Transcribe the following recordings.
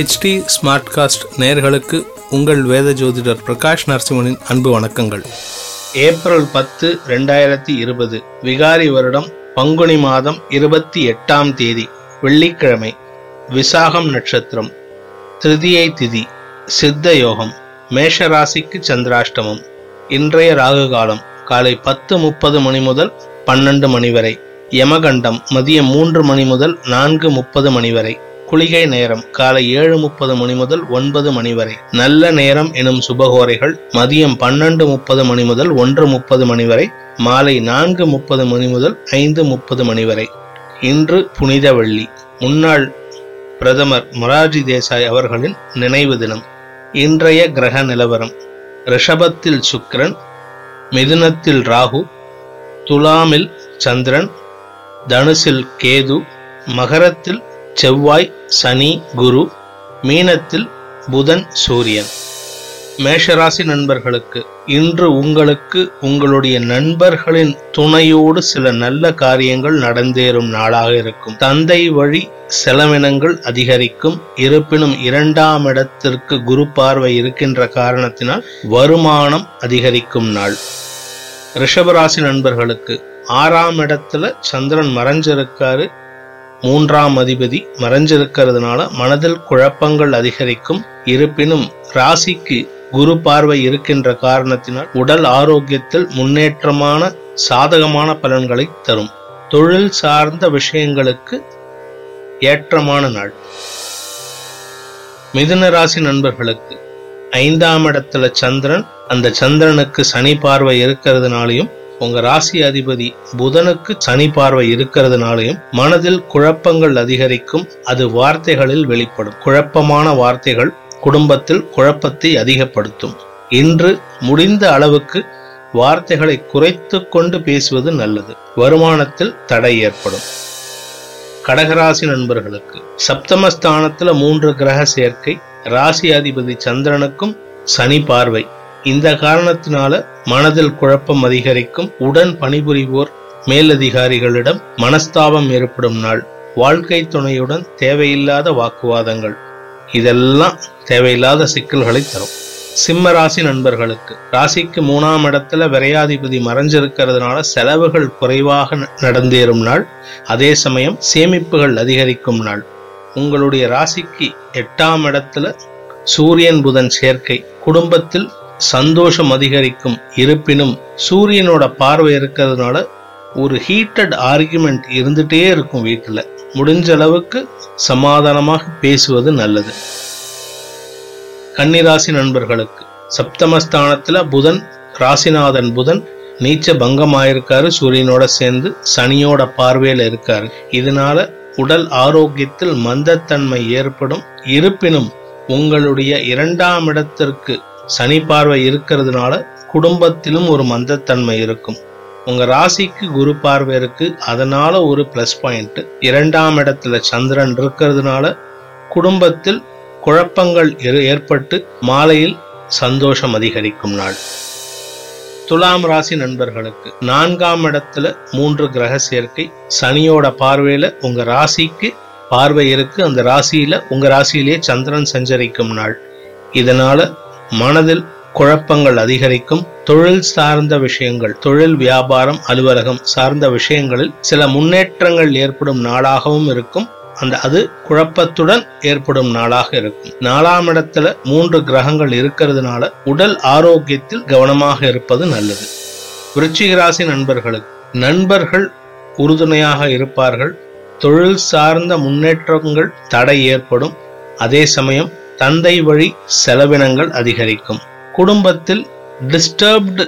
HD smart cost நேர்களுக்கு உங்கள் வேத ஜோதிடர் பிரகாஷ் நரசிம்மனின் அன்பு வணக்கங்கள். ஏப்ரல் பத்து ரெண்டாயிரத்தி இருபது விகாரி வருடம் பங்குனி மாதம் இருபத்தி எட்டாம் தேதி வெள்ளிக்கிழமை விசாகம் நட்சத்திரம் திருதியை திதி சித்த யோகம் மேஷராசிக்கு சந்திராஷ்டமம் இன்றைய ராகு காலம் காலை பத்து முப்பது மணி முதல் பன்னெண்டு மணி வரை யமகண்டம் மதியம் மூன்று மணி முதல் நான்கு முப்பது மணி வரை. குளிகை நேரம் காலை ஏழு முப்பது மணி முதல் ஒன்பது மணி வரை. நல்ல நேரம் எனும் சுபகோரைகள் மதியம் பன்னெண்டு முப்பது மணி முதல் ஒன்று முப்பது மணி வரை மாலை நான்கு முப்பது மணி முதல் ஐந்து முப்பது மணி வரை. இன்று புனித வெள்ளி. முன்னாள் பிரதமர் மொரார்ஜி தேசாய் அவர்களின் நினைவு தினம். இன்றைய கிரக நிலவரம். ரிஷபத்தில் சுக்கிரன் மிதுனத்தில் ராகு துலாமில் சந்திரன் தனுசில் கேது மகரத்தில் செவ்வாய் சனி குரு மீனத்தில் புதன் சூரியன். மேஷராசி நண்பர்களுக்கு இன்று உங்களுக்கு உங்களுடைய நண்பர்களின் துணையோடு சில நல்ல காரியங்கள் நடந்தேறும் நாளாக இருக்கும். தந்தை வழி செலவினங்கள் அதிகரிக்கும். இருப்பினும் இரண்டாம் இடத்திற்கு குரு பார்வை இருக்கின்ற காரணத்தினால் வருமானம் அதிகரிக்கும் நாள். ரிஷபராசி நண்பர்களுக்கு ஆறாம் இடத்துல சந்திரன் மறைஞ்சிருக்காரு. மூன்றாம் அதிபதி மறைஞ்சிருக்கிறதுனால மனதில் குழப்பங்கள் அதிகரிக்கும். இருப்பினும் ராசிக்கு குரு பார்வை இருக்கின்ற காரணத்தினால் உடல் ஆரோக்கியத்தில் முன்னேற்றமான சாதகமான பலன்களை தரும். தொழில் சார்ந்த விஷயங்களுக்கு ஏற்றமான நாள். மிதுன ராசி நண்பர்களுக்கு ஐந்தாம் இடத்துல சந்திரன் அந்த சந்திரனுக்கு சனி பார்வை இருக்கிறதுனாலையும் உங்க ராசி அதிபதி புதனுக்கு சனி பார்வை இருக்கிறதுனாலையும் மனதில் குழப்பங்கள் அதிகரிக்கும் அது வார்த்தைகளில் வெளிப்படும். குழப்பமான வார்த்தைகள் குடும்பத்தில் குழப்பத்தை அதிகப்படுத்தும். இன்று முடிந்த அளவுக்கு வார்த்தைகளை குறைத்து கொண்டு பேசுவது நல்லது. வருமானத்தில் தடை ஏற்படும். கடகராசி நண்பர்களுக்கு சப்தமஸ்தானத்துல மூன்று கிரக சேர்க்கை ராசி அதிபதி சந்திரனுக்கும் சனி பார்வை. இந்த காரணத்தினால மனதில் குழப்பம் அதிகரிக்கும். உடன் பணிபுரிவோர் மேலதிகாரிகளிடம் மனஸ்தாபம் ஏற்படும் நாள். வாழ்க்கை துணையுடன் தேவையில்லாத வாக்குவாதங்கள். இதெல்லாம் தேவையில்லாத சிக்கல்களை தரும். சிம்ம ராசி நண்பர்களுக்கு. ராசிக்கு மூணாம் இடத்துல விரையாதிபதி மறைஞ்சிருக்கிறதுனால செலவுகள் குறைவாக நடந்தேறும் நாள். அதே சமயம் சேமிப்புகள் அதிகரிக்கும் நாள். உங்களுடைய ராசிக்கு எட்டாம் இடத்துல சூரியன் புதன் சேர்க்கை. குடும்பத்தில் சந்தோஷம் அதிகரிக்கும். இருப்பினும் சூரியனோட பார்வை இருக்கிறதுனால ஒரு ஹீட்டட் ஆர்குமெண்ட் இருந்துகிட்டே இருக்கும் வீட்டில். முடிஞ்ச அளவுக்கு சமாதானமாக பேசுவது நல்லது. கன்னிராசி நண்பர்களுக்கு சப்தமஸ்தானத்தில் புதன் ராசிநாதன் புதன் நீச்ச பங்கமாயிருக்காரு சூரியனோட சேர்ந்து சனியோட பார்வையில் இருக்காரு. இதனால உடல் ஆரோக்கியத்தில் மந்தத்தன்மை ஏற்படும். இருப்பினும் உங்களுடைய இரண்டாம் இடத்திற்கு சனி பார்வை இருக்கிறதுனால குடும்பத்திலும் ஒரு மந்தத்தன்மை இருக்கும். உங்க ராசிக்கு குரு பார்வை இருக்கு. அதனால ஒரு பிளஸ் பாயிண்ட் இரண்டாம் இடத்துல சந்திரன் இருக்கிறதுனால குடும்பத்தில் குழப்பங்கள் ஏற்பட்டு மாலையில் சந்தோஷம் அதிகரிக்கும் நாள். துலாம் ராசி நண்பர்களுக்கு நான்காம் இடத்துல மூன்று கிரக சேர்க்கை. சனியோட பார்வையில உங்க ராசிக்கு பார்வை இருக்கு. அந்த ராசியில உங்க ராசியிலேயே சந்திரன் சஞ்சரிக்கும் நாள். இதனால மனதில் குழப்பங்கள் அதிகரிக்கும். தொழில் சார்ந்த விஷயங்கள் தொழில் வியாபாரம் அலுவலகம் சார்ந்த விஷயங்களில் சில முன்னேற்றங்கள் ஏற்படும் நாளாகவும் இருக்கும். அந்த அது குழப்பத்துடன் ஏற்படும் நாளாக இருக்கும். நாலாம் இடத்துல மூன்று கிரகங்கள் இருக்கிறதுனால உடல் ஆரோக்கியத்தில் கவனமாக இருப்பது நல்லது. விருச்சிக ராசி நண்பர்களுக்கு நண்பர்கள் உறுதுணையாக இருப்பார்கள். தொழில் சார்ந்த முன்னேற்றங்கள் தடை ஏற்படும். அதே சமயம் தந்தை வழி செலவினங்கள் அதிகரிக்கும். குடும்பத்தில் டிஸ்டர்ப்டு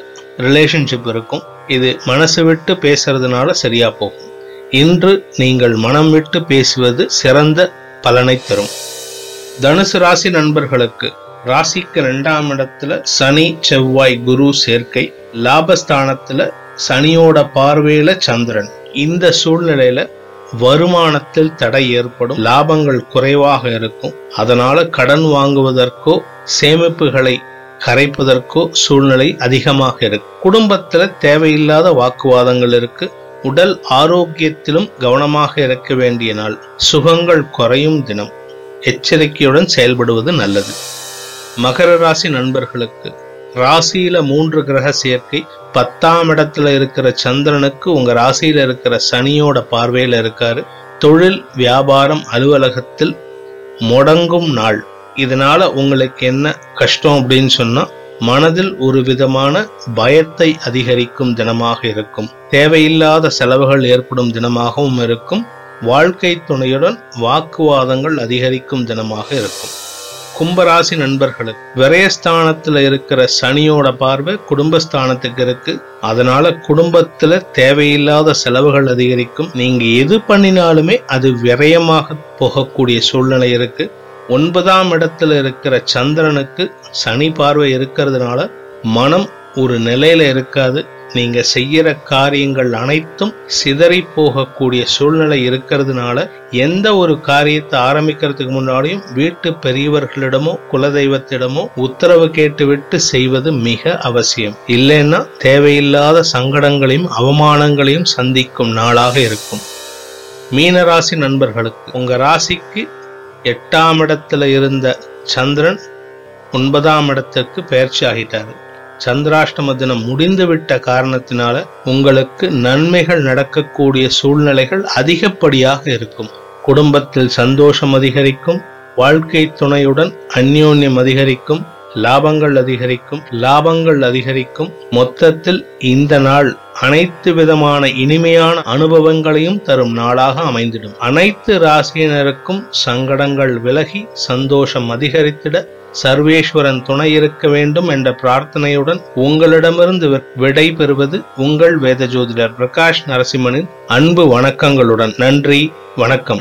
ரிலேஷன்ஷிப் இருக்கும். இது மனசு விட்டு பேசுறதுனால சரியா போகும். இன்று நீங்கள் மனம் விட்டு பேசுவது சிறந்த பலனை தரும். தனுசு ராசி நண்பர்களுக்கு ராசிக்கு இரண்டாம் இடத்துல சனி செவ்வாய் குரு சேர்க்கை லாபஸ்தானத்துல சனியோட பார்வையில சந்திரன். இந்த சூழ்நிலையில வருமானத்தில் தடை ஏற்படும் லாபங்கள் குறைவாக இருக்கும். அதனால கடன் வாங்குவதற்கோ சேமிப்புகளை கரைப்பதற்கோ சூழ்நிலை அதிகமாக இருக்கு. குடும்பத்துல தேவையில்லாத வாக்குவாதங்கள் இருக்கு. உடல் ஆரோக்கியத்திலும் கவனமாக இருக்க வேண்டிய நாள். சுகங்கள் குறையும் தினம். எச்சரிக்கையுடன் செயல்படுவது நல்லது. மகர ராசி நண்பர்களுக்கு ராசியில மூன்று கிரக சேர்க்கை. பத்தாம் இடத்துல இருக்கிற சந்திரனுக்கு உங்க ராசியில இருக்கிற சனியோட பார்வையில இருக்காரு. தொழில் வியாபாரம் அலுவலகத்தில் முடங்கும் நாள். இதனால உங்களுக்கு என்ன கஷ்டம் அப்படின்னு சொன்னா மனதில் ஒரு விதமான பயத்தை அதிகரிக்கும் தினமாக இருக்கும். தேவையில்லாத செலவுகள் ஏற்படும் தினமாகவும் இருக்கும். வாழ்க்கை துணையுடன் வாக்குவாதங்கள் அதிகரிக்கும் தினமாக இருக்கும். கும்பராசி நண்பர்களுக்கு விரயஸ்தானத்துல இருக்கிற சனியோட பார்வை குடும்பஸ்தானத்துக்கு இருக்கு. அதனால குடும்பத்துல தேவையில்லாத செலவுகள் அதிகரிக்கும். நீங்க எது பண்ணினாலுமே அது விரயமாக போகக்கூடிய சூழ்நிலை இருக்கு. ஒன்பதாம் இடத்துல இருக்கிற சந்திரனுக்கு சனி பார்வை இருக்கிறதுனால மனம் ஒரு நிலையில இருக்காது. நீங்க செய்யற காரியங்கள் அனைத்தும் சிதறி போகக்கூடிய சூழ்நிலை இருக்கிறதுனால எந்த ஒரு காரியத்தை ஆரம்பிக்கிறதுக்கு முன்னாடியும் வீட்டு பெரியவர்களிடமோ குலதெய்வத்திடமோ உத்தரவு கேட்டுவிட்டு செய்வது மிக அவசியம். இல்லைன்னா தேவையில்லாத சங்கடங்களையும் அவமானங்களையும் சந்திக்கும் நாளாக இருக்கும். மீனராசி நண்பர்களுக்கு உங்க ராசிக்கு எட்டாம் இடத்துல இருந்த சந்திரன் ஒன்பதாம் இடத்துக்கு பயிற்சி ஆகிட்டாரு. சந்திராஷ்டம தினம் முடிந்துவிட்ட காரணத்தினால உங்களுக்கு நன்மைகள் நடக்கக்கூடிய சூழ்நிலைகள் அதிகப்படியாக இருக்கும். குடும்பத்தில் சந்தோஷம் அதிகரிக்கும் வாழ்க்கை துணையுடன் அந்யோன்யம் அதிகரிக்கும் லாபங்கள் அதிகரிக்கும் லாபங்கள் அதிகரிக்கும். மொத்தத்தில் இந்த நாள் அனைத்து விதமான இனிமையான அனுபவங்களையும் தரும் நாளாக அமைந்திடும். அனைத்து ராசியினருக்கும் சங்கடங்கள் விலகி சந்தோஷம் அதிகரித்திட சர்வேஸ்வரன் துணை இருக்க வேண்டும் என்ற பிரார்த்தனையுடன் உங்களிடமிருந்து விடை பெறுவது உங்கள் வேத ஜோதிடர் பிரகாஷ் நரசிம்மனின் அன்பு வணக்கங்களுடன். நன்றி வணக்கம்.